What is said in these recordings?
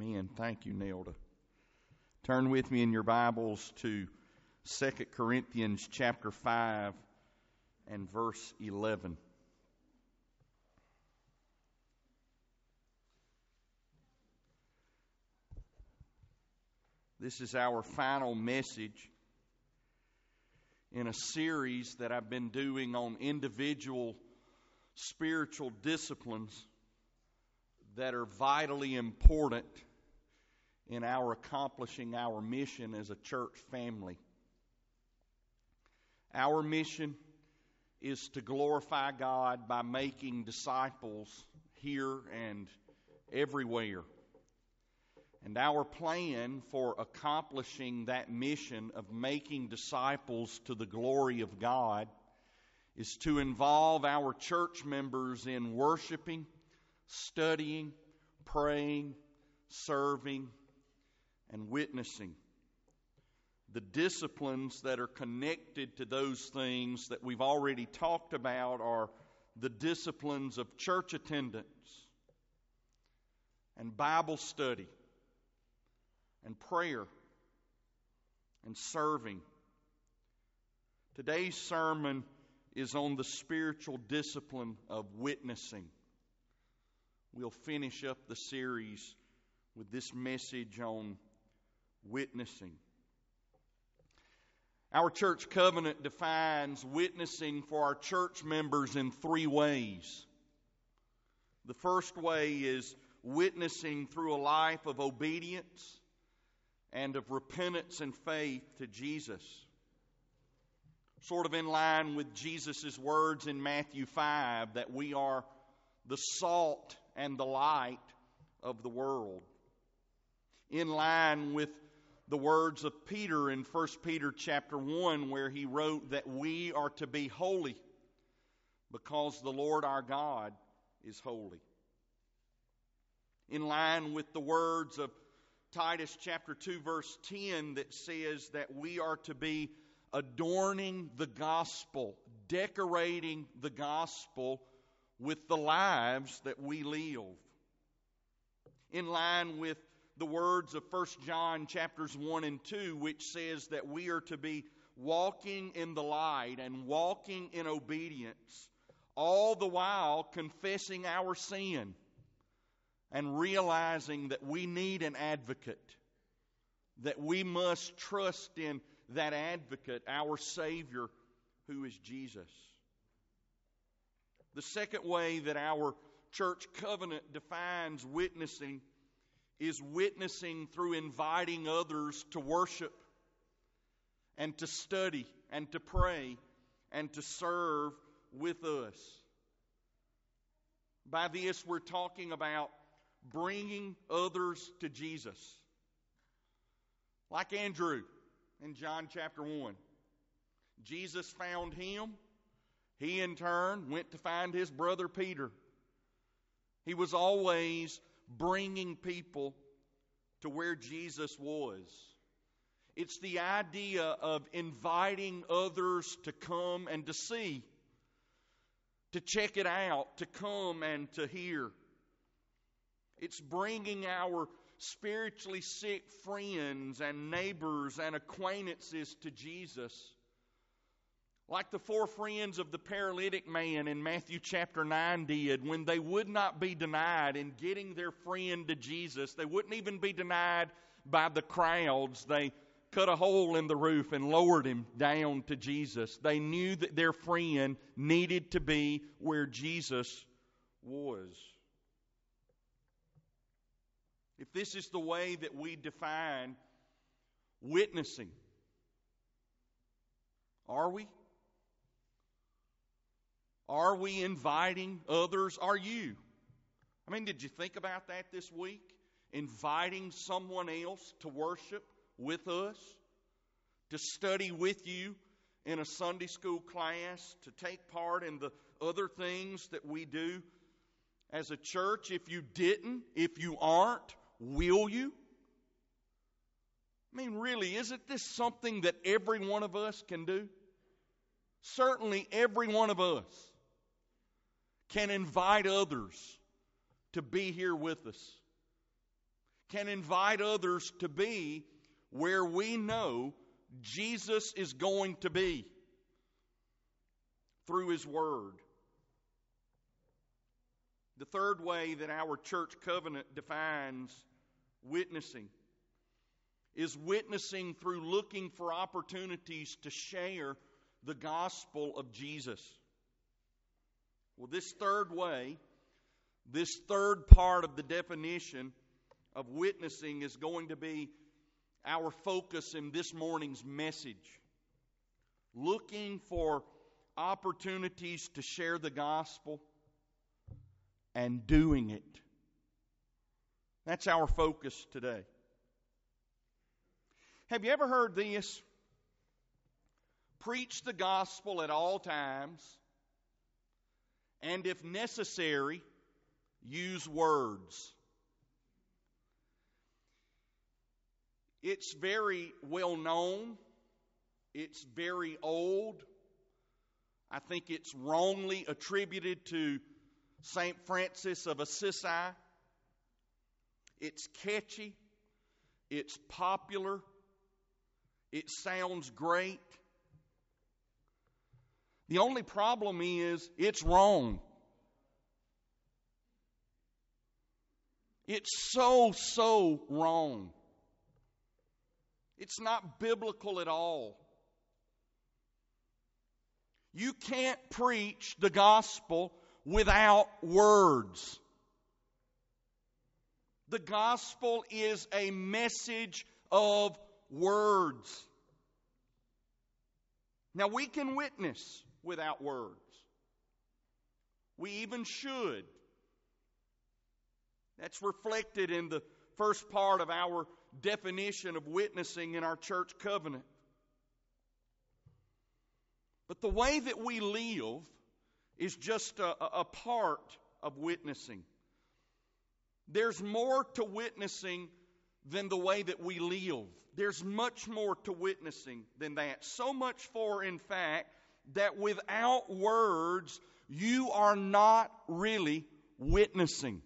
Amen. Thank you, Nelda. Turn with me in your Bibles to 2 Corinthians chapter 5 and verse 11. This is our final message in a series that I've been doing on individual spiritual disciplines that are vitally important in our accomplishing our mission as a church family. Our mission is to glorify God by making disciples here and everywhere. And our plan for accomplishing that mission of making disciples to the glory of God is to involve our church members in worshiping studying, praying, serving, and witnessing. The disciplines that are connected to those things that we've already talked about are the disciplines of church attendance and Bible study and prayer and serving. Today's sermon is on the spiritual discipline of witnessing we'll finish up the series with this message on witnessing. Our church covenant defines witnessing for our church members in three ways. The first way is witnessing through a life of obedience and of repentance and faith to Jesus. Sort of in line with Jesus' words in Matthew 5 that we are the salt and the light of the world. In line with the words of Peter in 1 Peter chapter 1 where he wrote that we are to be holy because the Lord our God is holy. In line with the words of Titus chapter 2 verse 10 that says that we are to be adorning the gospel, decorating the gospel with the lives that we live. In line with the words of 1 John chapters 1 and 2 which says that we are to be walking in the light and walking in obedience all the while confessing our sin and realizing that we need an advocate that we must trust in that advocate our savior who is Jesus. The second way that our church covenant defines witnessing is witnessing through inviting others to worship and to study and to pray and to serve with us. By this, we're talking about bringing others to Jesus. Like Andrew in John chapter 1. Jesus found him he, in turn, went to find his brother Peter. He was always bringing people to where Jesus was. It's the idea of inviting others to come and to see, to check it out, to come and to hear. It's bringing our spiritually sick friends and neighbors and acquaintances to Jesus like the four friends of the paralytic man in Matthew chapter 9 did when they would not be denied in getting their friend to Jesus. They wouldn't even be denied by the crowds. They cut a hole in the roof and lowered him down to Jesus. They knew that their friend needed to be where Jesus was. If this is the way that we define witnessing, are we? Are we inviting others? Are you? I mean, did you think about that this week? Inviting someone else to worship with us, to study with you in a Sunday school class, to take part in the other things that we do as a church. If you didn't, if you aren't, will you? I mean, really, isn't this something that every one of us can do? Certainly, every one of us can invite others to be here with us, can invite others to be where we know Jesus is going to be through His Word. The third way that our church covenant defines witnessing is witnessing through looking for opportunities to share the gospel of Jesus. Well, this third way, this third part of the definition of witnessing is going to be our focus in this morning's message. Looking for opportunities to share the gospel and doing it. That's our focus today. Have you ever heard this? Preach the gospel at all times, and if necessary, use words. It's very well known. It's very old. I think it's wrongly attributed to St. Francis of Assisi. It's catchy. It's popular. It sounds great. The only problem is it's wrong. It's so, so wrong. It's not biblical at all. You can't preach the gospel without words. The gospel is a message of words. Now, we can witness without words. We even should. That's reflected in the first part of our definition of witnessing in our church covenant. But the way that we live is just a, a part of witnessing. There's more to witnessing than the way that we live. There's much more to witnessing than that. So much for, in fact, that without words, you are not really witnessing.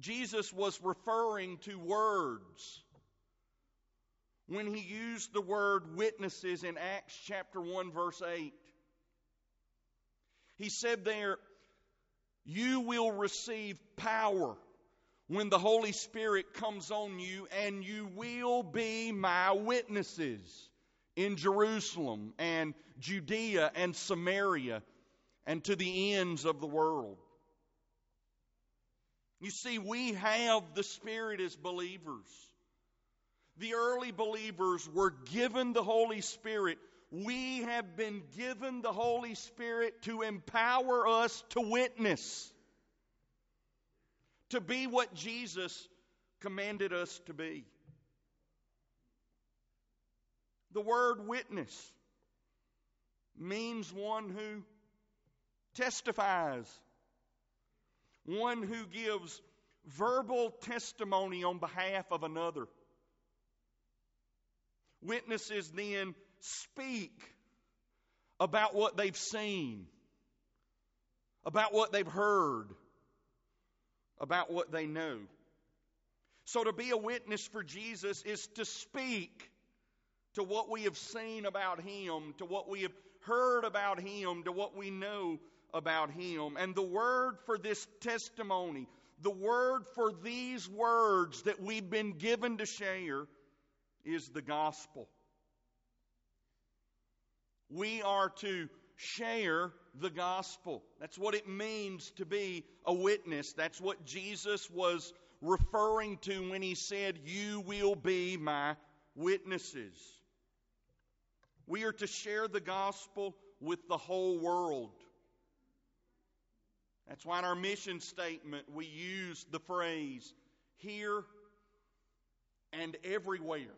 Jesus was referring to words when he used the word witnesses in Acts chapter 1, verse 8. He said there, You will receive power when the Holy Spirit comes on you, and you will be my witnesses in Jerusalem and Judea and Samaria and to the ends of the world. You see, we have the Spirit as believers. The early believers were given the Holy Spirit. We have been given the Holy Spirit to empower us to witness, to be what Jesus commanded us to be. The word witness means one who testifies one who gives verbal testimony on behalf of another. Witnesses then speak about what they've seen, about what they've heard, about what they know. So, to be a witness for Jesus is to speak to what we have seen about Him, to what we have heard about Him, to what we know about him. And the word for this testimony, the word for these words that we've been given to share, is the gospel. We are to share the gospel. That's what it means to be a witness. That's what Jesus was referring to when he said, You will be my witnesses. We are to share the gospel with the whole world. That's why in our mission statement we use the phrase here and everywhere.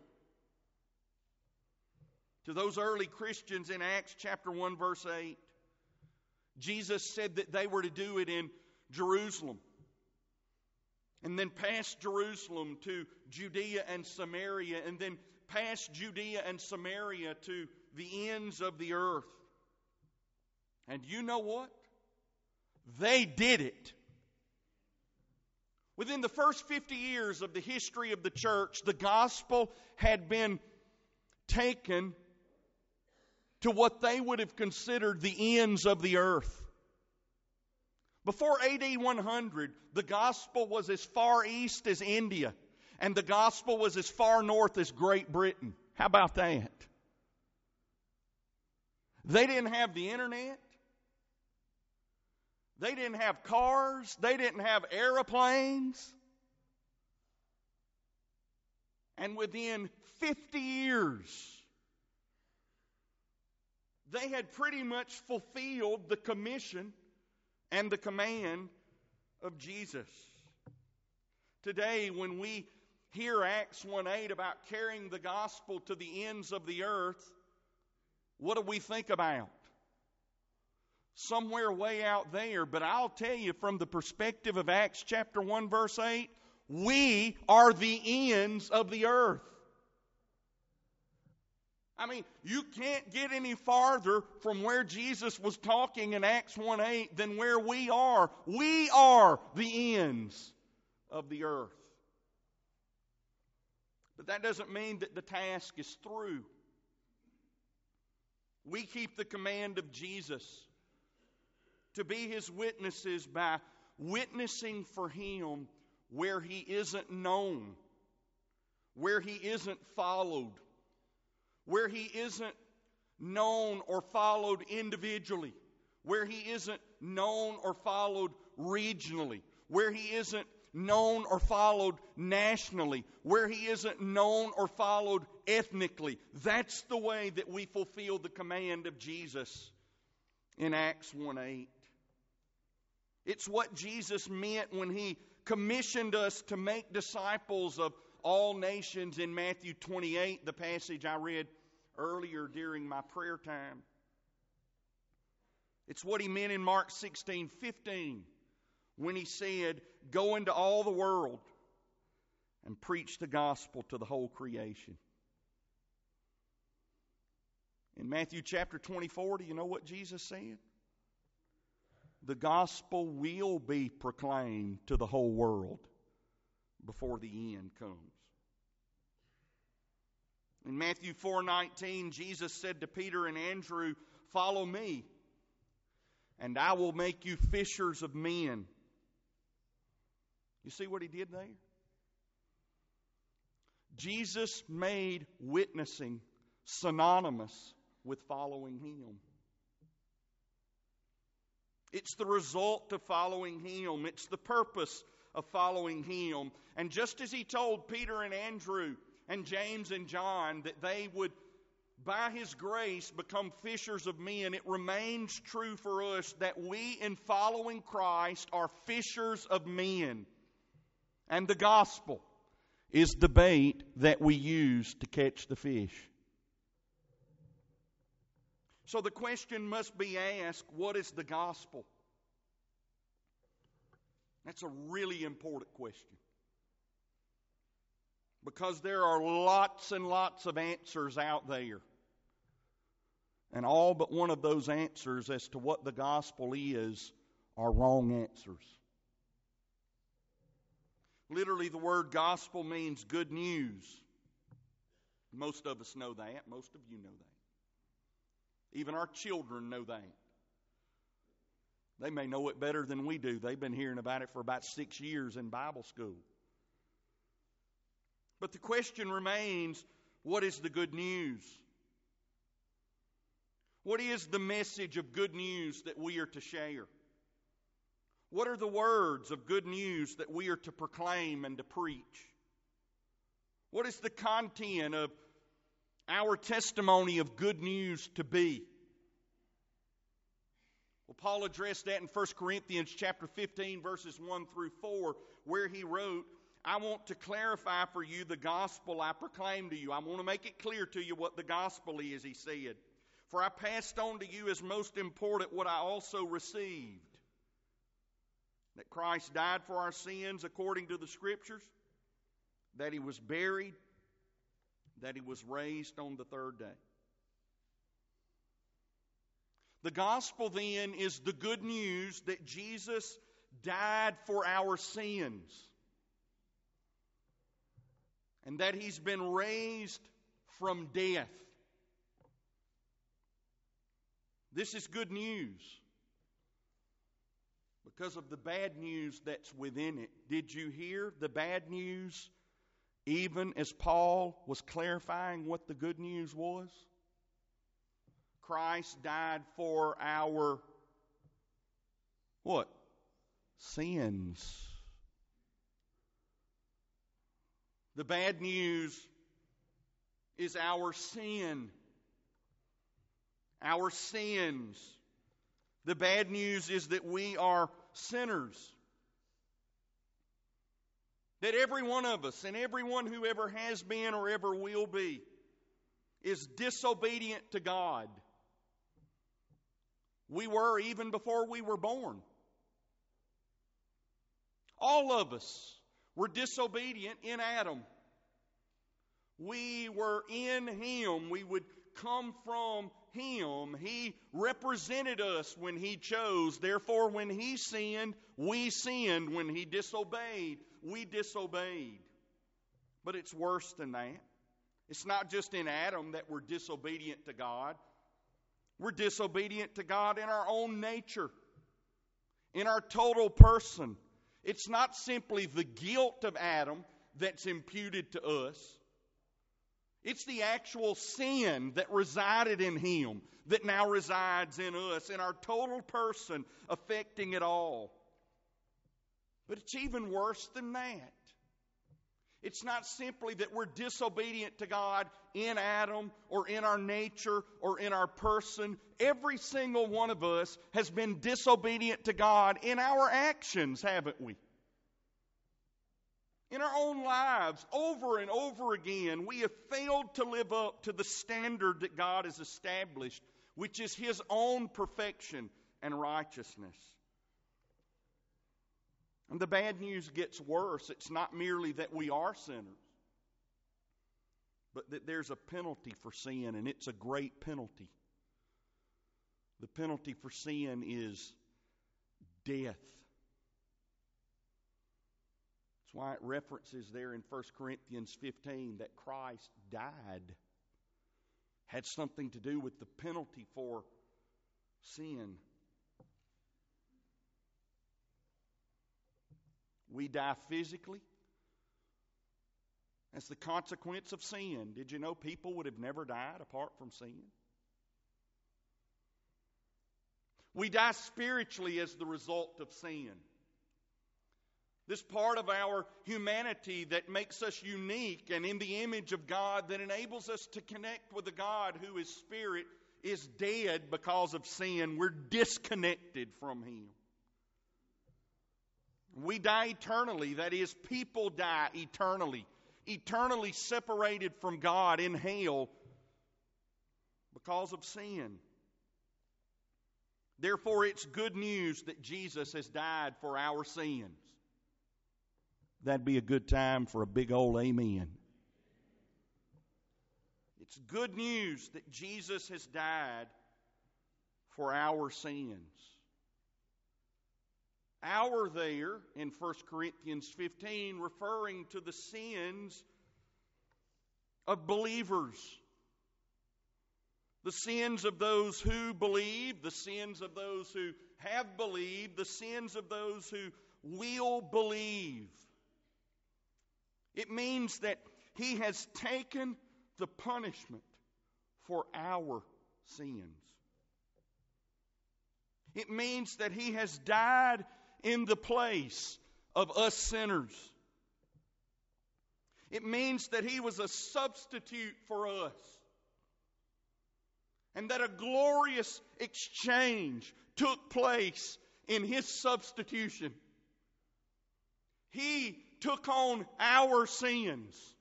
To those early Christians in Acts chapter 1, verse 8, Jesus said that they were to do it in Jerusalem. And then past Jerusalem to Judea and Samaria, and then past Judea and Samaria to the ends of the earth. And you know what? They did it. Within the first 50 years of the history of the church, the gospel had been taken to what they would have considered the ends of the earth. Before AD 100, the gospel was as far east as India, and the gospel was as far north as Great Britain. How about that? They didn't have the internet. They didn't have cars. They didn't have aeroplanes. And within 50 years, they had pretty much fulfilled the commission and the command of Jesus. Today, when we hear Acts 1 8 about carrying the gospel to the ends of the earth, what do we think about? Somewhere way out there, but I'll tell you from the perspective of Acts chapter 1, verse 8, we are the ends of the earth. I mean, you can't get any farther from where Jesus was talking in Acts 1 8 than where we are. We are the ends of the earth. But that doesn't mean that the task is through. We keep the command of Jesus to be his witnesses by witnessing for him where he isn't known, where he isn't followed where he isn't known or followed individually, where he isn't known or followed regionally, where he isn't known or followed nationally, where he isn't known or followed ethnically. That's the way that we fulfill the command of Jesus in Acts 1 8. It's what Jesus meant when he commissioned us to make disciples of all nations in Matthew 28, the passage I read earlier during my prayer time. It's what he meant in Mark 16 15 when he said, Go into all the world and preach the gospel to the whole creation. In Matthew chapter 24, do you know what Jesus said? The gospel will be proclaimed to the whole world before the end comes. In Matthew 4:19, Jesus said to Peter and Andrew, "Follow me, and I will make you fishers of men." You see what he did there? Jesus made witnessing synonymous with following him. It's the result of following him. It's the purpose of following him. And just as he told Peter and Andrew and James and John that they would, by his grace, become fishers of men, it remains true for us that we, in following Christ, are fishers of men. And the gospel is the bait that we use to catch the fish. So the question must be asked what is the gospel? That's a really important question. Because there are lots and lots of answers out there. And all but one of those answers as to what the gospel is are wrong answers. Literally, the word gospel means good news. Most of us know that. Most of you know that. Even our children know that. They may know it better than we do. They've been hearing about it for about six years in Bible school. But the question remains what is the good news? What is the message of good news that we are to share? What are the words of good news that we are to proclaim and to preach? What is the content of our testimony of good news to be? Well, Paul addressed that in 1 Corinthians chapter 15 verses 1 through 4 where he wrote, I want to clarify for you the gospel I proclaim to you. I want to make it clear to you what the gospel is, he said. For I passed on to you as most important what I also received that Christ died for our sins according to the Scriptures, that he was buried, that he was raised on the third day. The gospel then is the good news that Jesus died for our sins and that he's been raised from death. This is good news because of the bad news that's within it. Did you hear the bad news even as Paul was clarifying what the good news was? Christ died for our what? Sins. The bad news is our sin. Our sins. The bad news is that we are sinners. That every one of us and everyone who ever has been or ever will be is disobedient to God. We were even before we were born. All of us were disobedient in Adam. We were in Him. We would come from Him. He represented us when He chose. Therefore, when He sinned, we sinned. When He disobeyed, we disobeyed. But it's worse than that. It's not just in Adam that we're disobedient to God. We're disobedient to God in our own nature, in our total person. It's not simply the guilt of Adam that's imputed to us. It's the actual sin that resided in him that now resides in us, in our total person, affecting it all. But it's even worse than that. It's not simply that we're disobedient to God in Adam or in our nature or in our person. Every single one of us has been disobedient to God in our actions, haven't we? In our own lives, over and over again, we have failed to live up to the standard that God has established, which is His own perfection and righteousness. And the bad news gets worse. It's not merely that we are sinners, but that there's a penalty for sin, and it's a great penalty. The penalty for sin is death. Why it references there in 1 Corinthians 15 that Christ died. Had something to do with the penalty for sin. We die physically as the consequence of sin. Did you know people would have never died apart from sin? We die spiritually as the result of sin. This part of our humanity that makes us unique and in the image of God that enables us to connect with a God who is spirit is dead because of sin. We're disconnected from Him. We die eternally. That is, people die eternally, eternally separated from God in hell because of sin. Therefore, it's good news that Jesus has died for our sins. That'd be a good time for a big old amen. It's good news that Jesus has died for our sins. Our there in 1 Corinthians 15 referring to the sins of believers. The sins of those who believe, the sins of those who have believed, the sins of those who will believe. It means that He has taken the punishment for our sins. It means that He has died in the place of us sinners. It means that He was a substitute for us. And that a glorious exchange took place in His substitution. He took on our sins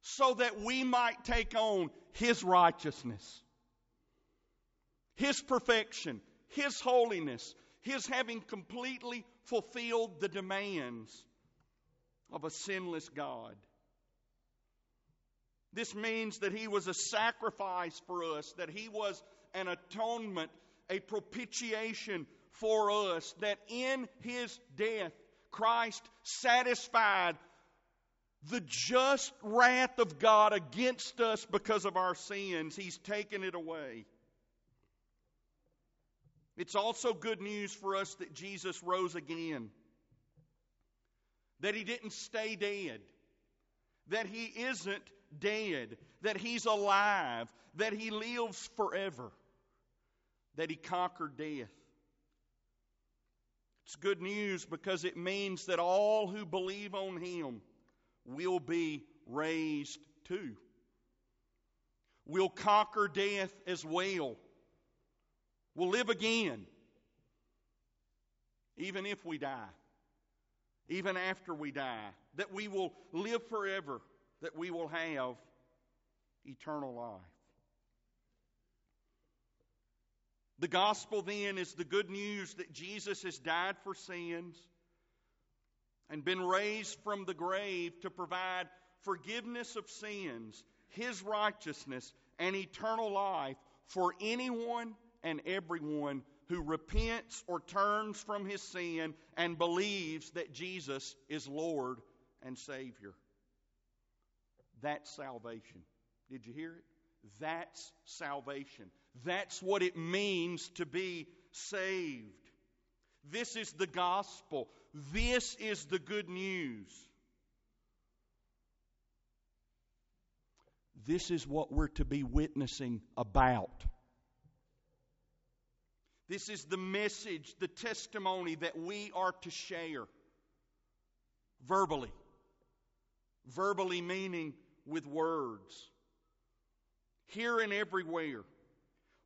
so that we might take on His righteousness, His perfection, His holiness, His having completely fulfilled the demands of a sinless God. This means that He was a sacrifice for us, that He was an atonement, a propitiation for us, that in His death, Christ satisfied the just wrath of God against us because of our sins. He's taken it away. It's also good news for us that Jesus rose again, that he didn't stay dead, that he isn't dead, that he's alive, that he lives forever, that he conquered death. It's good news because it means that all who believe on him will be raised too. We'll conquer death as well. We'll live again, even if we die, even after we die, that we will live forever, that we will have eternal life. The gospel then is the good news that Jesus has died for sins and been raised from the grave to provide forgiveness of sins, his righteousness, and eternal life for anyone and everyone who repents or turns from his sin and believes that Jesus is Lord and Savior. That's salvation. Did you hear it? That's salvation. That's what it means to be saved. This is the gospel. This is the good news. This is what we're to be witnessing about. This is the message, the testimony that we are to share verbally. Verbally meaning with words. Here and everywhere.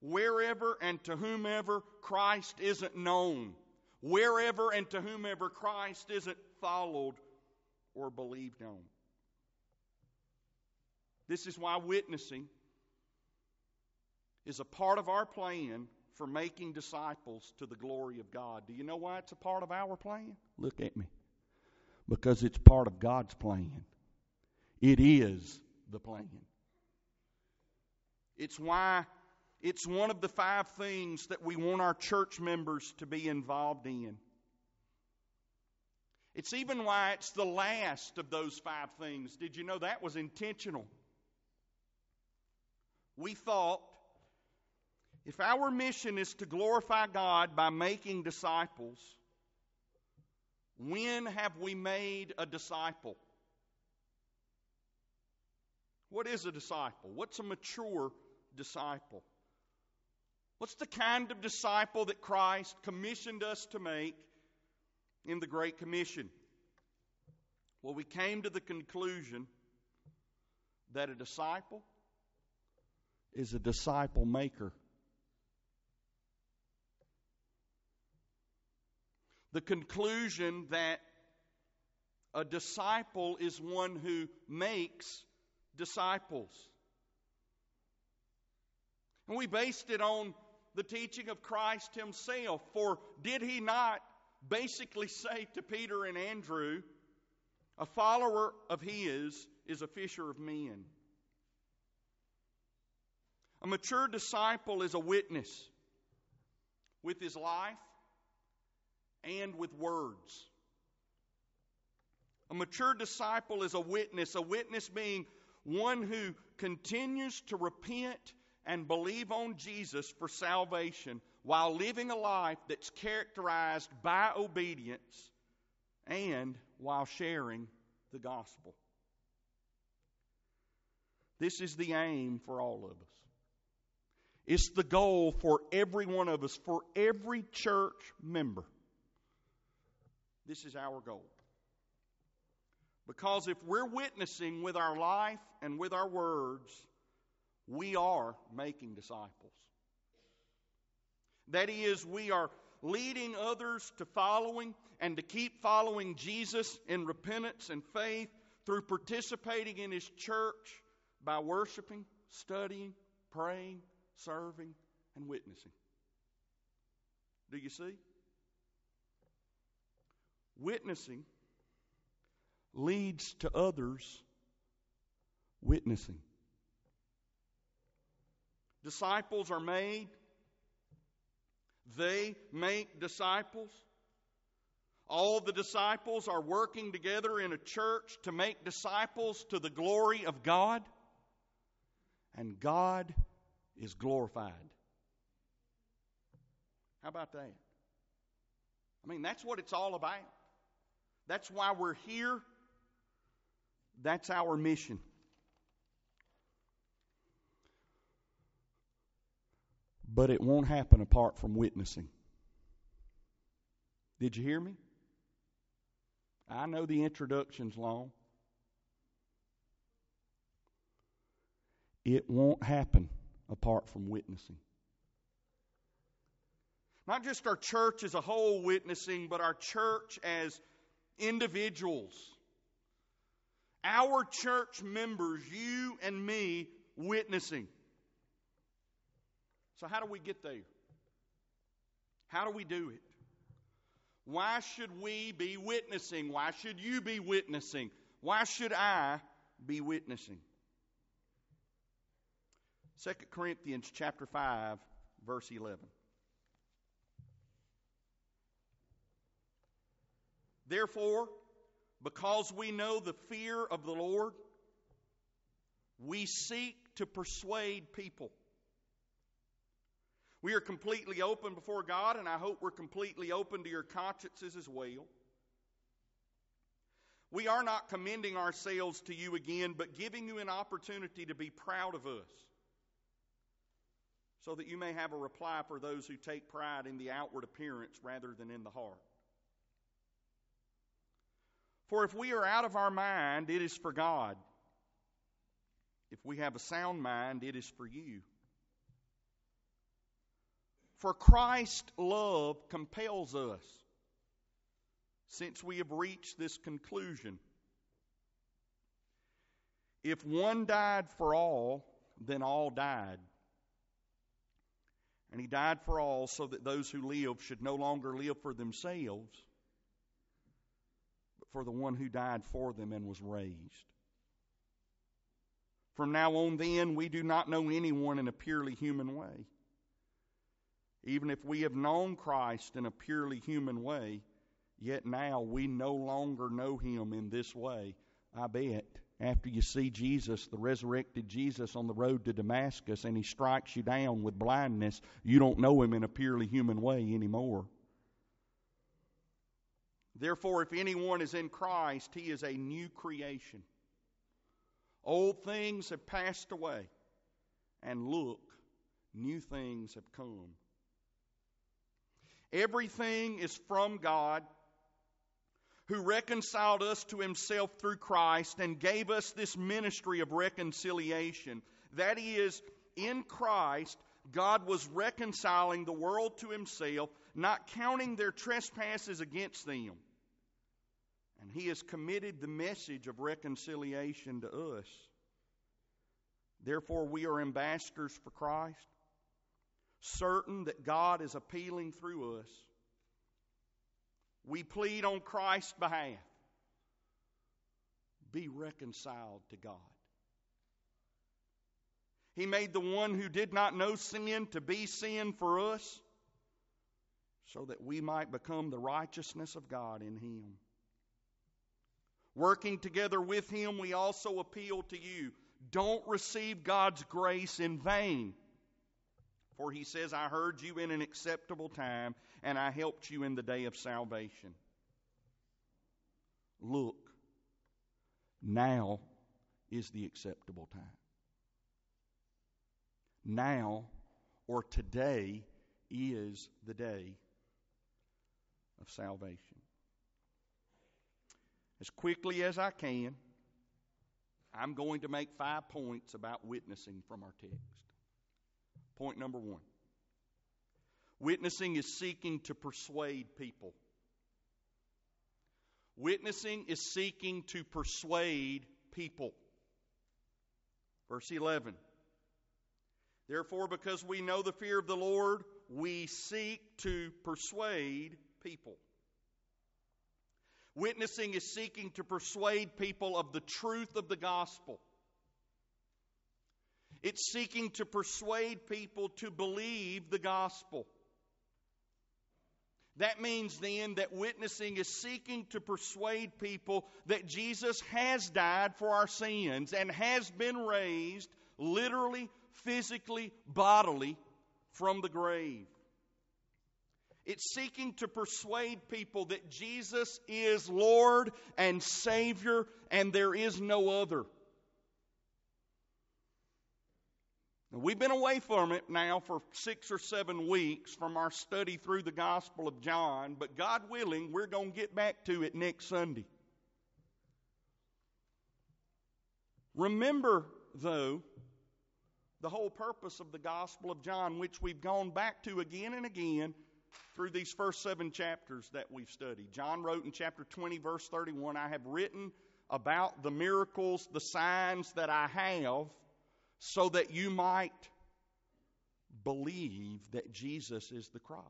Wherever and to whomever Christ isn't known wherever and to whomever Christ isn't followed or believed on. This is why witnessing is a part of our plan for making disciples to the glory of God. Do you know why it's a part of our plan? Look at me. Because it's part of God's plan. It is the plan. It's why it's one of the five things that we want our church members to be involved in. It's even why it's the last of those five things. Did you know that was intentional? We thought if our mission is to glorify God by making disciples, when have we made a disciple? What is a disciple? What's a mature disciple? What's the kind of disciple that Christ commissioned us to make in the Great Commission? Well, we came to the conclusion that a disciple is a disciple maker. The conclusion that a disciple is one who makes disciples. And we based it on the teaching of Christ himself. For did he not basically say to Peter and Andrew, a follower of his is a fisher of men? A mature disciple is a witness with his life and with words. A mature disciple is a witness, a witness being one who continues to repent and believe on Jesus for salvation while living a life that's characterized by obedience and while sharing the gospel. This is the aim for all of us. It's the goal for every one of us, for every church member. This is our goal. Because if we're witnessing with our life and with our words, we are making disciples. That is, we are leading others to following and to keep following Jesus in repentance and faith through participating in His church by worshiping, studying, praying, serving, and witnessing. Do you see? Witnessing leads to others witnessing. Disciples are made, they make disciples. All the disciples are working together in a church to make disciples to the glory of God, and God is glorified. How about that? I mean, that's what it's all about. That's why we're here. That's our mission. But it won't happen apart from witnessing. Did you hear me? I know the introduction's long. It won't happen apart from witnessing. Not just our church as a whole witnessing, but our church as individuals. Our church members, you and me, witnessing. So, how do we get there? How do we do it? Why should we be witnessing? Why should you be witnessing? Why should I be witnessing? 2 Corinthians chapter 5 verse 11. Therefore, because we know the fear of the Lord, we seek to persuade people. We are completely open before God, and I hope we're completely open to your consciences as well. We are not commending ourselves to you again, but giving you an opportunity to be proud of us, so that you may have a reply for those who take pride in the outward appearance rather than in the heart. For if we are out of our mind, it is for God. If we have a sound mind, it is for you. For Christ's love compels us, since we have reached this conclusion. If one died for all, then all died. And he died for all so that those who live should no longer live for themselves, but for the one who died for them and was raised. From now on, then, we do not know anyone in a purely human way. Even if we have known Christ in a purely human way, yet now we no longer know him in this way. I bet after you see Jesus, the resurrected Jesus, on the road to Damascus and he strikes you down with blindness, you don't know him in a purely human way anymore. Therefore, if anyone is in Christ, he is a new creation. Old things have passed away, and look, new things have come. Everything is from God who reconciled us to himself through Christ and gave us this ministry of reconciliation. That is, in Christ, God was reconciling the world to himself, not counting their trespasses against them. And he has committed the message of reconciliation to us. Therefore, we are ambassadors for Christ certain that God is appealing through us. We plead on Christ's behalf be reconciled to God. He made the one who did not know sin to be sin for us so that we might become the righteousness of God in Him. Working together with Him, we also appeal to you. Don't receive God's grace in vain. For he says, I heard you in an acceptable time, and I helped you in the day of salvation. Look, now is the acceptable time. Now, or today, is the day of salvation. As quickly as I can, I'm going to make five points about witnessing from our text. Point number one witnessing is seeking to persuade people. Witnessing is seeking to persuade people. Verse 11. Therefore, because we know the fear of the Lord, we seek to persuade people. Witnessing is seeking to persuade people of the truth of the gospel. It's seeking to persuade people to believe the gospel. That means then that witnessing is seeking to persuade people that Jesus has died for our sins and has been raised literally, physically, bodily from the grave. It's seeking to persuade people that Jesus is Lord and Savior and there is no other. We've been away from it now for six or seven weeks from our study through the Gospel of John, but God willing, we're going to get back to it next Sunday. Remember, though, the whole purpose of the Gospel of John, which we've gone back to again and again through these first seven chapters that we've studied. John wrote in chapter 20, verse 31 I have written about the miracles, the signs that I have so that you might believe that Jesus is the Christ,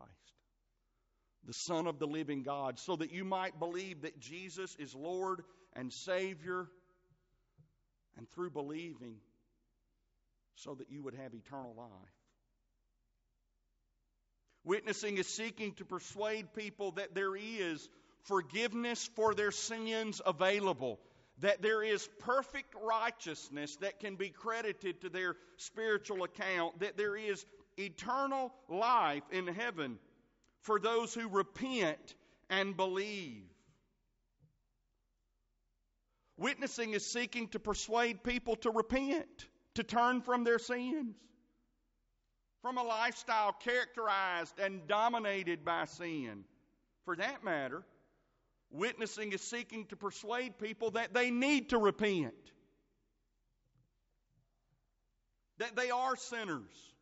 the Son of the living God, so that you might believe that Jesus is Lord and Savior, and through believing, so that you would have eternal life. Witnessing is seeking to persuade people that there is forgiveness for their sins available that there is perfect righteousness that can be credited to their spiritual account, that there is eternal life in heaven for those who repent and believe. Witnessing is seeking to persuade people to repent, to turn from their sins, from a lifestyle characterized and dominated by sin. For that matter, Witnessing is seeking to persuade people that they need to repent, that they are sinners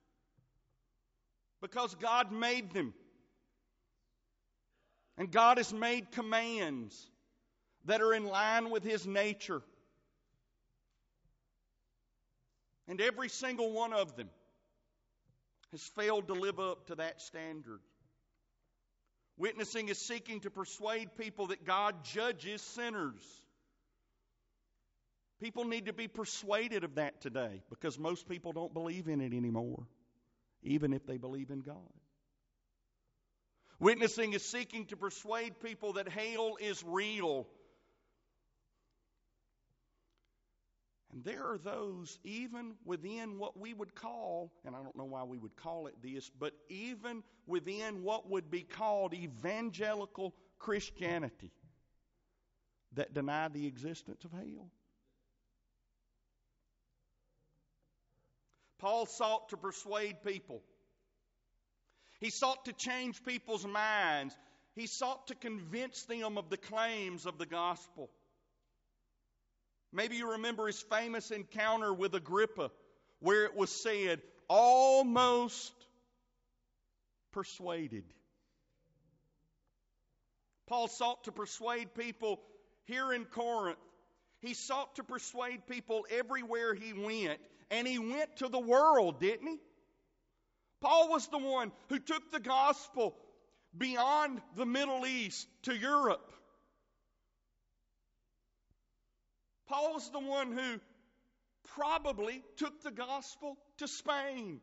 because God made them. And God has made commands that are in line with His nature. And every single one of them has failed to live up to that standard. Witnessing is seeking to persuade people that God judges sinners. People need to be persuaded of that today because most people don't believe in it anymore, even if they believe in God. Witnessing is seeking to persuade people that hell is real And there are those, even within what we would call, and I don't know why we would call it this, but even within what would be called evangelical Christianity, that deny the existence of hell. Paul sought to persuade people. He sought to change people's minds. He sought to convince them of the claims of the gospel. Maybe you remember his famous encounter with Agrippa, where it was said, almost persuaded. Paul sought to persuade people here in Corinth. He sought to persuade people everywhere he went, and he went to the world, didn't he? Paul was the one who took the gospel beyond the Middle East to Europe. Paul was the one who probably took the gospel to Spain.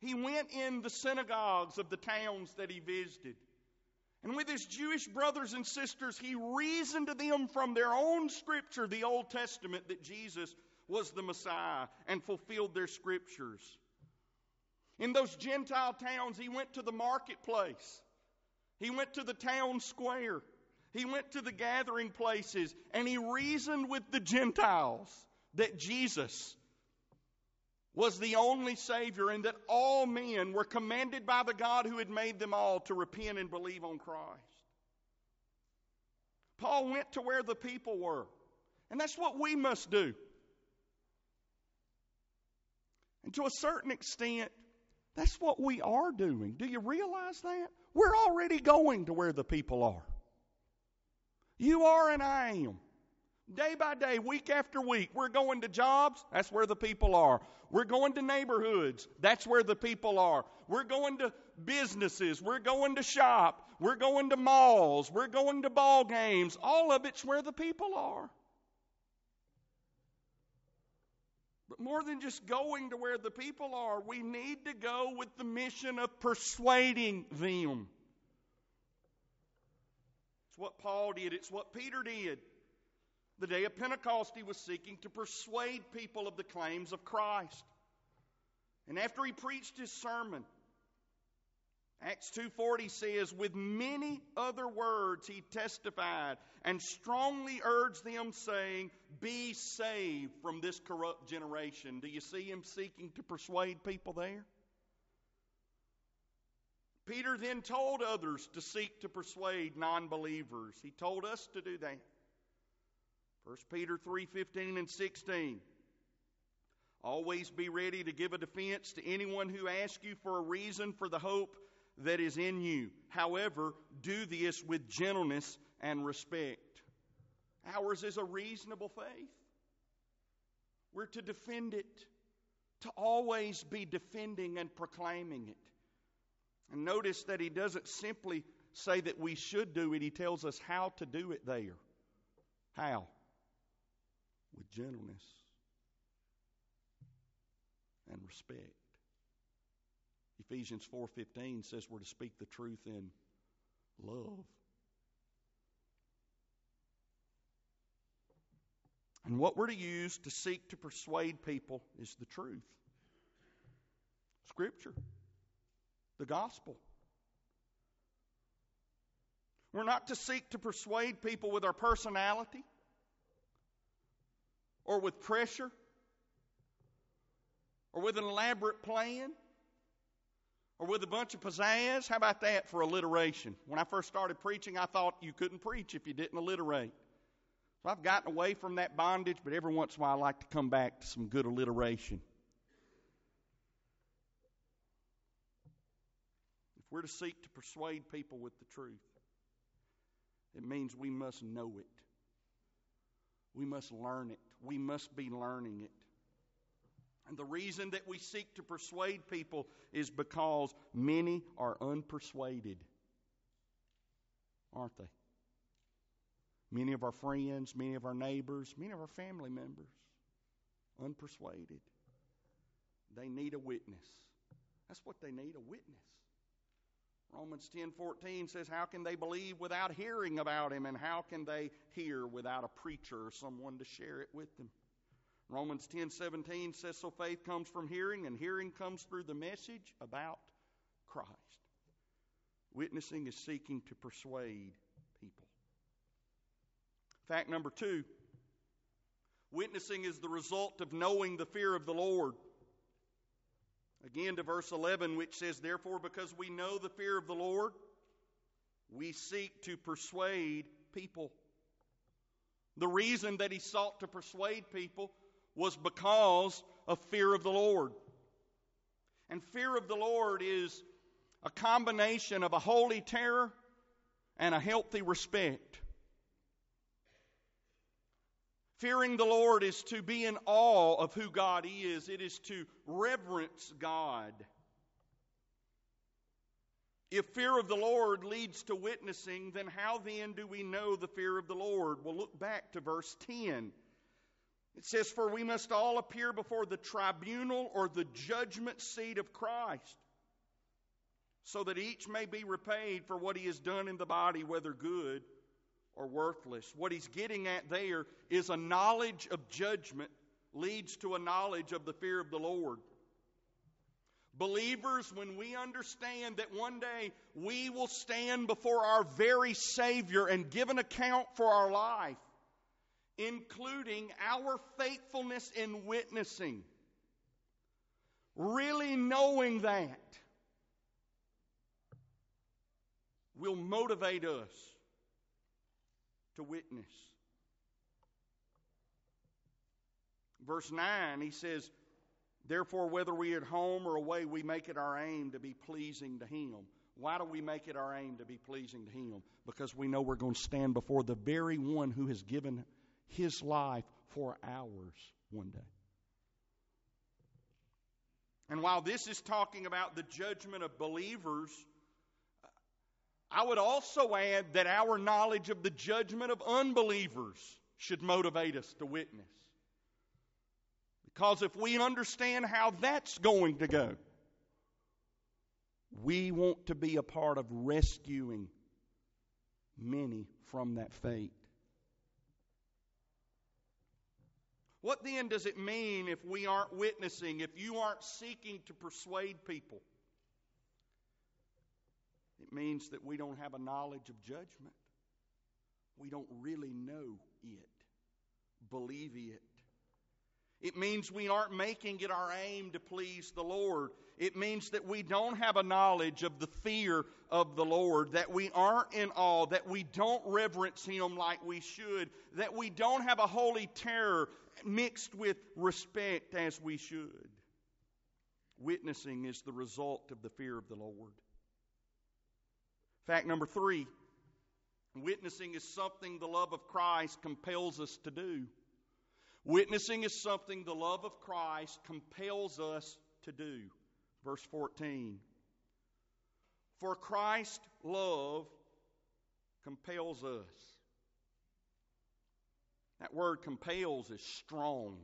He went in the synagogues of the towns that he visited. And with his Jewish brothers and sisters, he reasoned to them from their own scripture, the Old Testament, that Jesus was the Messiah and fulfilled their scriptures. In those Gentile towns, he went to the marketplace he went to the town square. He went to the gathering places and he reasoned with the Gentiles that Jesus was the only Savior and that all men were commanded by the God who had made them all to repent and believe on Christ. Paul went to where the people were. And that's what we must do. And to a certain extent, that's what we are doing. Do you realize that? We're already going to where the people are. You are and I am. Day by day, week after week, we're going to jobs, that's where the people are. We're going to neighborhoods, that's where the people are. We're going to businesses, we're going to shop, we're going to malls, we're going to ball games. All of it's where the people are. But more than just going to where the people are, we need to go with the mission of persuading them. It's what Paul did, it's what Peter did. The day of Pentecost, he was seeking to persuade people of the claims of Christ. And after he preached his sermon, Acts 2:40 says with many other words he testified and strongly urged them saying be saved from this corrupt generation. Do you see him seeking to persuade people there? Peter then told others to seek to persuade non-believers. He told us to do that. 1 Peter 3:15 and 16 Always be ready to give a defense to anyone who asks you for a reason for the hope that is in you. However, do this with gentleness and respect. Ours is a reasonable faith. We're to defend it, to always be defending and proclaiming it. And notice that he doesn't simply say that we should do it, he tells us how to do it there. How? With gentleness and respect. Ephesians 4:15 says we're to speak the truth in love. And what we're to use to seek to persuade people is the truth. Scripture. The gospel. We're not to seek to persuade people with our personality or with pressure or with an elaborate plan or with a bunch of pizzazz. How about that for alliteration? When I first started preaching, I thought you couldn't preach if you didn't alliterate. So I've gotten away from that bondage, but every once in a while I like to come back to some good alliteration. If we're to seek to persuade people with the truth, it means we must know it. We must learn it. We must be learning it. And the reason that we seek to persuade people is because many are unpersuaded. Aren't they? Many of our friends, many of our neighbors, many of our family members, unpersuaded. They need a witness. That's what they need a witness. Romans 10:14 says how can they believe without hearing about him and how can they hear without a preacher or someone to share it with them? Romans 10:17 says so faith comes from hearing and hearing comes through the message about Christ. Witnessing is seeking to persuade people. Fact number 2. Witnessing is the result of knowing the fear of the Lord. Again to verse 11 which says therefore because we know the fear of the Lord we seek to persuade people. The reason that he sought to persuade people was because of fear of the Lord. And fear of the Lord is a combination of a holy terror and a healthy respect. Fearing the Lord is to be in awe of who God is, it is to reverence God. If fear of the Lord leads to witnessing, then how then do we know the fear of the Lord? Well, look back to verse 10. It says, For we must all appear before the tribunal or the judgment seat of Christ, so that each may be repaid for what he has done in the body, whether good or worthless. What he's getting at there is a knowledge of judgment leads to a knowledge of the fear of the Lord. Believers, when we understand that one day we will stand before our very Savior and give an account for our life, including our faithfulness in witnessing. Really knowing that will motivate us to witness. Verse 9, he says, Therefore, whether we are at home or away, we make it our aim to be pleasing to Him. Why do we make it our aim to be pleasing to Him? Because we know we're going to stand before the very one who has given his life for ours one day. And while this is talking about the judgment of believers, I would also add that our knowledge of the judgment of unbelievers should motivate us to witness. Because if we understand how that's going to go, we want to be a part of rescuing many from that fate. What then does it mean if we aren't witnessing, if you aren't seeking to persuade people? It means that we don't have a knowledge of judgment. We don't really know it, believe it. It means we aren't making it our aim to please the Lord. It means that we don't have a knowledge of the fear of the Lord, that we aren't in awe, that we don't reverence Him like we should, that we don't have a holy terror mixed with respect as we should. Witnessing is the result of the fear of the Lord. Fact number three witnessing is something the love of Christ compels us to do. Witnessing is something the love of Christ compels us to do. Verse 14. For Christ's love compels us. That word compels is strong.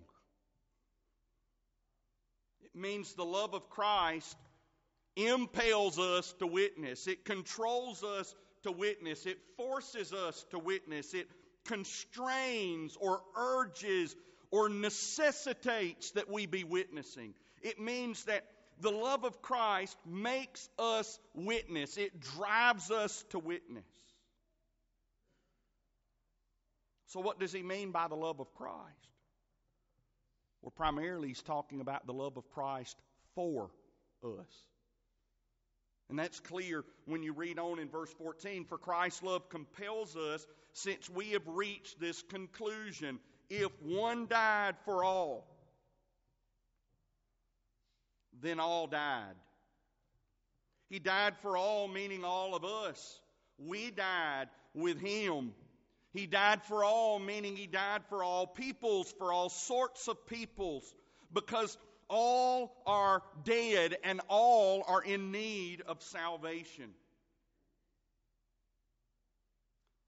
It means the love of Christ impels us to witness, it controls us to witness, it forces us to witness, it constrains or urges or necessitates that we be witnessing. It means that the love of Christ makes us witness, it drives us to witness. So, what does he mean by the love of Christ? Well, primarily, he's talking about the love of Christ for us. And that's clear when you read on in verse 14. For Christ's love compels us, since we have reached this conclusion if one died for all, then all died. He died for all, meaning all of us. We died with him. He died for all, meaning he died for all peoples, for all sorts of peoples, because all are dead and all are in need of salvation.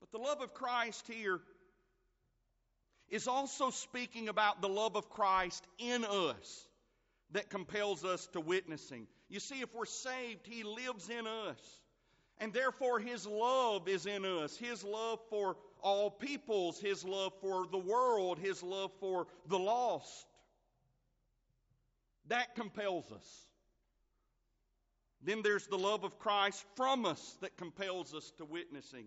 But the love of Christ here is also speaking about the love of Christ in us that compels us to witnessing. You see, if we're saved, He lives in us. And therefore, His love is in us. His love for all peoples, His love for the world, His love for the lost. That compels us. Then there's the love of Christ from us that compels us to witnessing.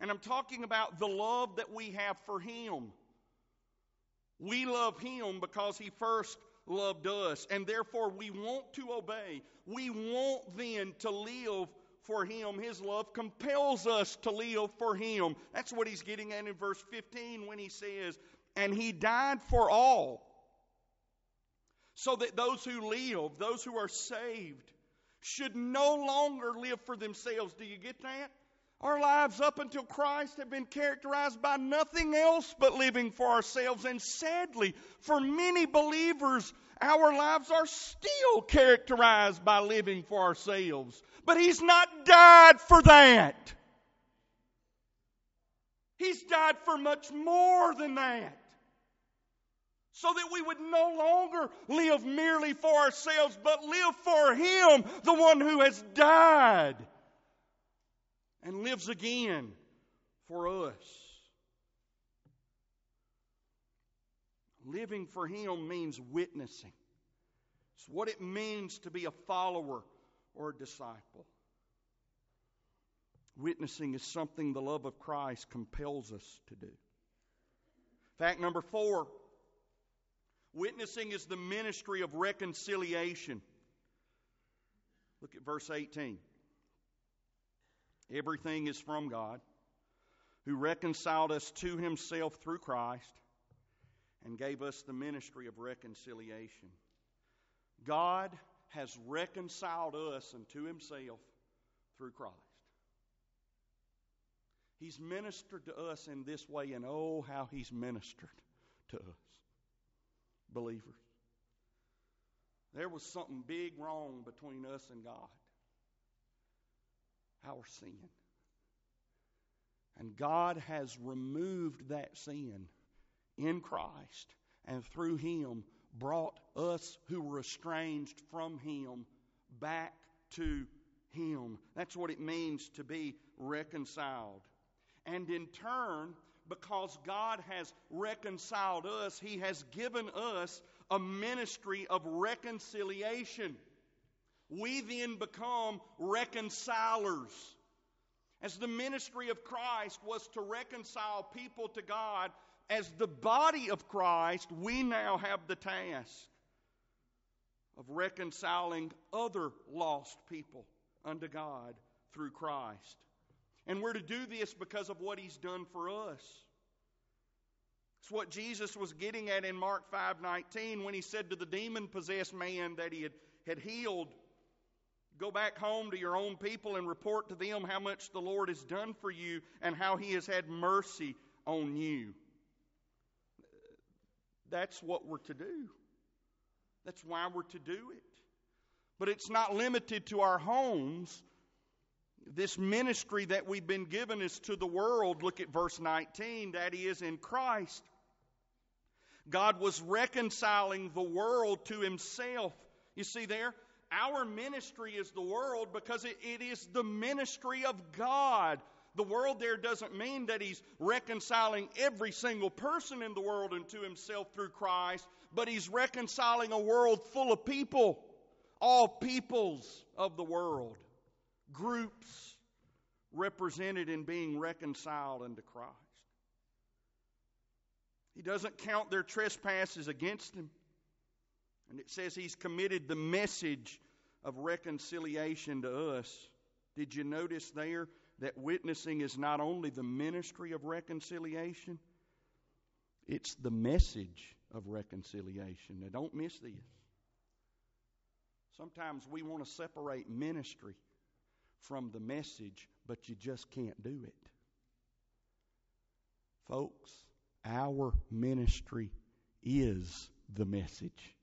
And I'm talking about the love that we have for Him. We love Him because He first loved us, and therefore we want to obey. We want then to live for Him. His love compels us to live for Him. That's what He's getting at in verse 15 when He says, And He died for all, so that those who live, those who are saved, should no longer live for themselves. Do you get that? Our lives up until Christ have been characterized by nothing else but living for ourselves. And sadly, for many believers, our lives are still characterized by living for ourselves. But He's not died for that. He's died for much more than that. So that we would no longer live merely for ourselves, but live for Him, the one who has died and lives again for us. Living for Him means witnessing. It's what it means to be a follower or a disciple. Witnessing is something the love of Christ compels us to do. Fact number four witnessing is the ministry of reconciliation. Look at verse 18. Everything is from God, who reconciled us to himself through Christ and gave us the ministry of reconciliation. God has reconciled us unto himself through Christ. He's ministered to us in this way, and oh, how he's ministered to us, believers. There was something big wrong between us and God our sin. And God has removed that sin in Christ and through Him brought us who were estranged from Him back to Him. That's what it means to be reconciled. And in turn, because God has reconciled us, He has given us a ministry of reconciliation. We then become reconcilers. As the ministry of Christ was to reconcile people to God, as the body of Christ, we now have the task of reconciling other lost people unto God through Christ. And we're to do this because of what He's done for us. It's what Jesus was getting at in Mark 5:19 when he said to the demon-possessed man that he had, had healed, Go back home to your own people and report to them how much the Lord has done for you and how He has had mercy on you. That's what we're to do. That's why we're to do it. But it's not limited to our homes. This ministry that we've been given is to the world. Look at verse 19. That is in Christ. God was reconciling the world to Himself. You see there? Our ministry is the world because it, it is the ministry of God. The world there doesn't mean that He's reconciling every single person in the world unto Himself through Christ, but He's reconciling a world full of people, all peoples of the world, groups represented in being reconciled unto Christ. He doesn't count their trespasses against them. And it says he's committed the message of reconciliation to us. Did you notice there that witnessing is not only the ministry of reconciliation, it's the message of reconciliation. Now, don't miss this. Sometimes we want to separate ministry from the message, but you just can't do it. Folks, our ministry is the message.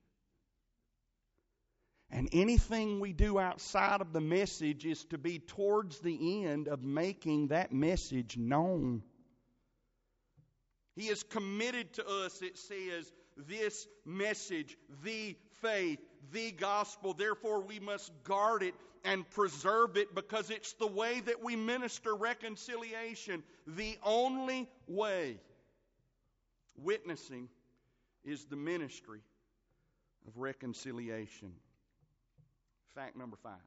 And anything we do outside of the message is to be towards the end of making that message known. He is committed to us, it says, this message, the faith, the gospel. Therefore, we must guard it and preserve it because it's the way that we minister reconciliation. The only way. Witnessing is the ministry of reconciliation. Fact number five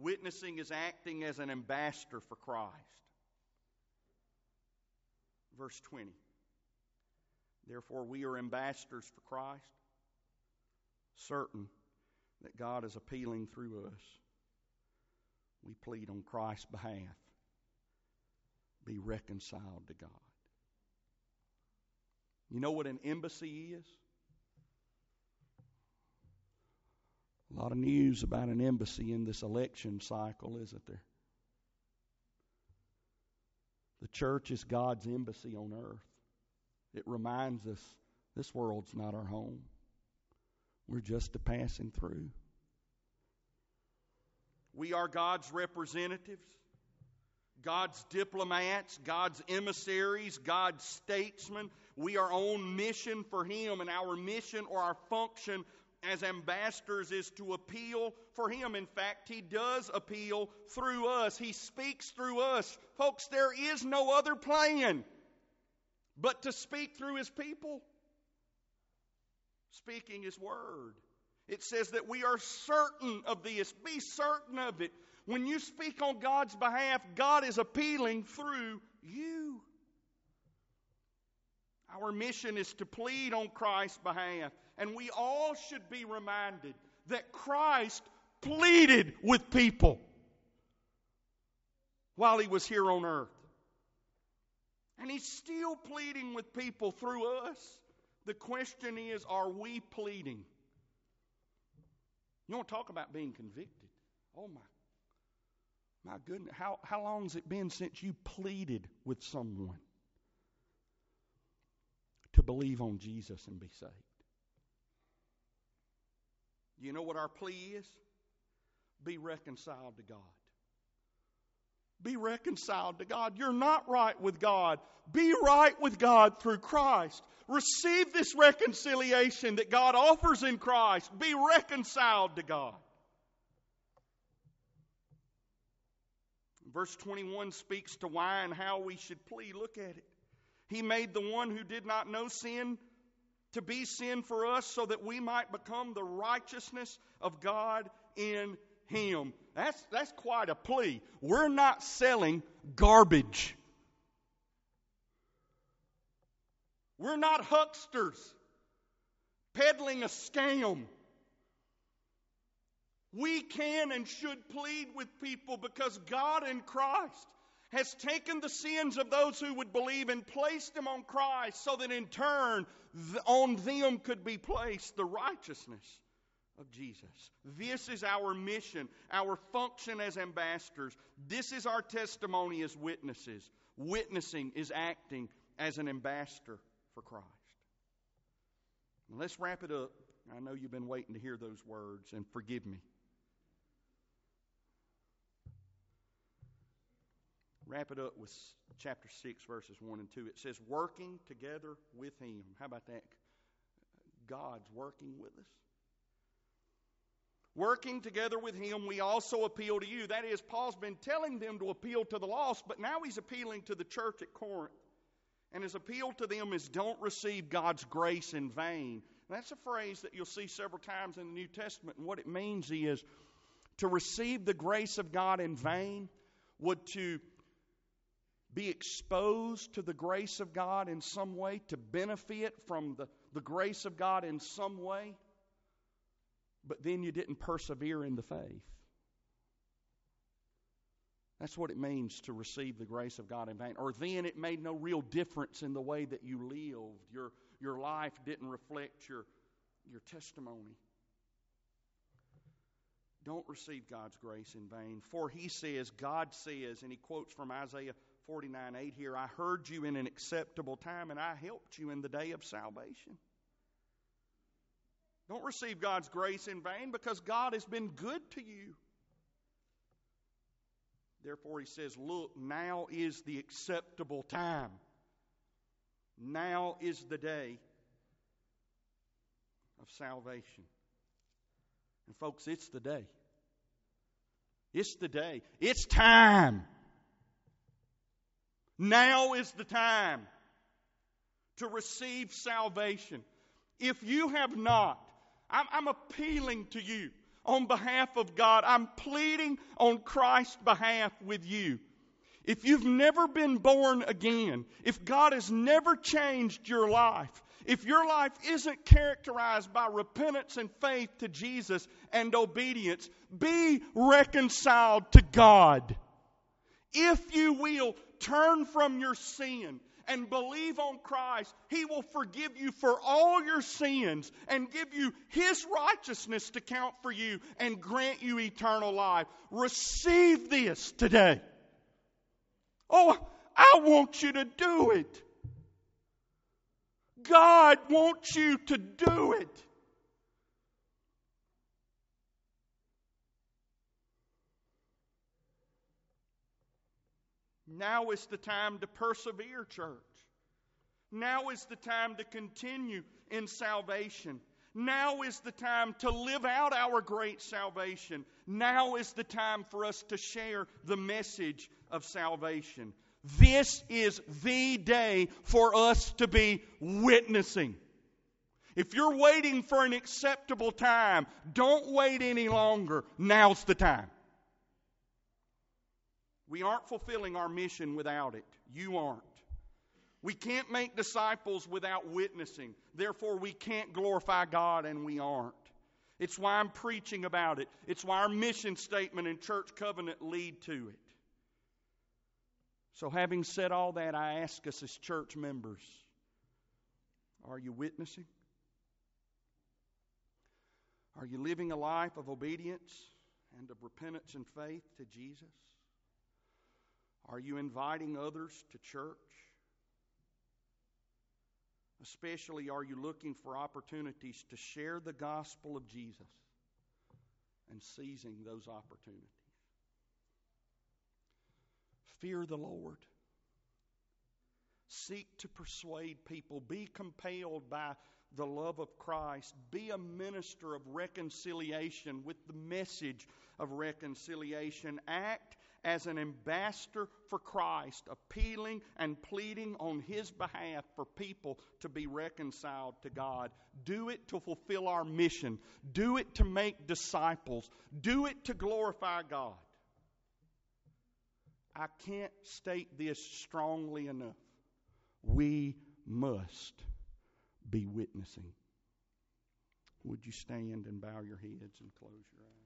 witnessing is acting as an ambassador for Christ. Verse 20. Therefore, we are ambassadors for Christ, certain that God is appealing through us. We plead on Christ's behalf be reconciled to God. You know what an embassy is? A lot of news about an embassy in this election cycle, isn't there? The church is God's embassy on earth. It reminds us this world's not our home. We're just a passing through. We are God's representatives, God's diplomats, God's emissaries, God's statesmen. We are on mission for Him, and our mission or our function as ambassadors is to appeal for Him. In fact, He does appeal through us, He speaks through us. Folks, there is no other plan but to speak through His people, speaking His Word. It says that we are certain of this. Be certain of it. When you speak on God's behalf, God is appealing through you. Our mission is to plead on Christ's behalf. And we all should be reminded that Christ pleaded with people while he was here on earth. And he's still pleading with people through us. The question is are we pleading? You want to talk about being convicted? Oh my my goodness, how, how long has it been since you pleaded with someone to believe on Jesus and be saved? You know what our plea is? Be reconciled to God. Be reconciled to God. You're not right with God. Be right with God through Christ. Receive this reconciliation that God offers in Christ. Be reconciled to God. Verse 21 speaks to why and how we should plead. Look at it. He made the one who did not know sin to be sin for us so that we might become the righteousness of God in him. That's, that's quite a plea. We're not selling garbage. We're not hucksters peddling a scam. We can and should plead with people because God in Christ has taken the sins of those who would believe and placed them on Christ so that in turn on them could be placed the righteousness of Jesus. This is our mission, our function as ambassadors. This is our testimony as witnesses. Witnessing is acting as an ambassador for Christ. let's wrap it up. I know you've been waiting to hear those words, and forgive me. Wrap it up with chapter 6, verses 1 and 2. It says, working together with Him. How about that? God's working with us. Working together with Him, we also appeal to you. That is, Paul's been telling them to appeal to the lost, but now he's appealing to the church at Corinth. And his appeal to them is don't receive God's grace in vain. That's a phrase that you'll see several times in the New Testament. And what it means is to receive the grace of God in vain would to be exposed to the grace of God in some way, to benefit from the, the grace of God in some way, but then you didn't persevere in the faith. That's what it means to receive the grace of God in vain. Or then it made no real difference in the way that you lived. Your, your life didn't reflect your, your testimony. Don't receive God's grace in vain. For he says, God says, and he quotes from Isaiah 49 8 here, I heard you in an acceptable time and I helped you in the day of salvation. Don't receive God's grace in vain because God has been good to you. Therefore, he says, Look, now is the acceptable time. Now is the day of salvation. And, folks, it's the day. It's the day. It's time. Now is the time to receive salvation. If you have not, I'm, I'm, appealing to you on behalf of God. I'm pleading on Christ's behalf with you. If you've never been born again, if God has never changed your life, if your life isn't characterized by repentance and faith to Jesus and obedience, be reconciled to God. If you will, turn from your sin and believe on Christ, He will forgive you for all your sins and give you His righteousness to count for you and grant you eternal life. Receive this today. Oh, I want you to do it. God wants you to do it. Now is the time to persevere, church. Now is the time to continue in salvation. Now is the time to live out our great salvation. Now is the time for us to share the message of salvation. This is the day for us to be witnessing. If you're waiting for an acceptable time, don't wait any longer. Now's the time. We aren't fulfilling our mission without it. You aren't. We can't make disciples without witnessing. Therefore, we can't glorify God, and we aren't. It's why I'm preaching about it. It's why our mission statement and church covenant lead to it. So, having said all that, I ask us as church members are you witnessing? Are you living a life of obedience and of repentance and faith to Jesus? Are you inviting others to church? Especially, are you looking for opportunities to share the gospel of Jesus and seizing those opportunities? Fear the Lord. Seek to persuade people. Be compelled by the love of Christ. Be a minister of reconciliation with the message of reconciliation. Act as an ambassador for Christ, appealing and pleading on His behalf for people to be reconciled to God. Do it to fulfill our mission. Do it to make disciples. Do it to glorify God. I can't state this strongly enough. We must be witnessing. Would you stand and bow your heads and close your eyes?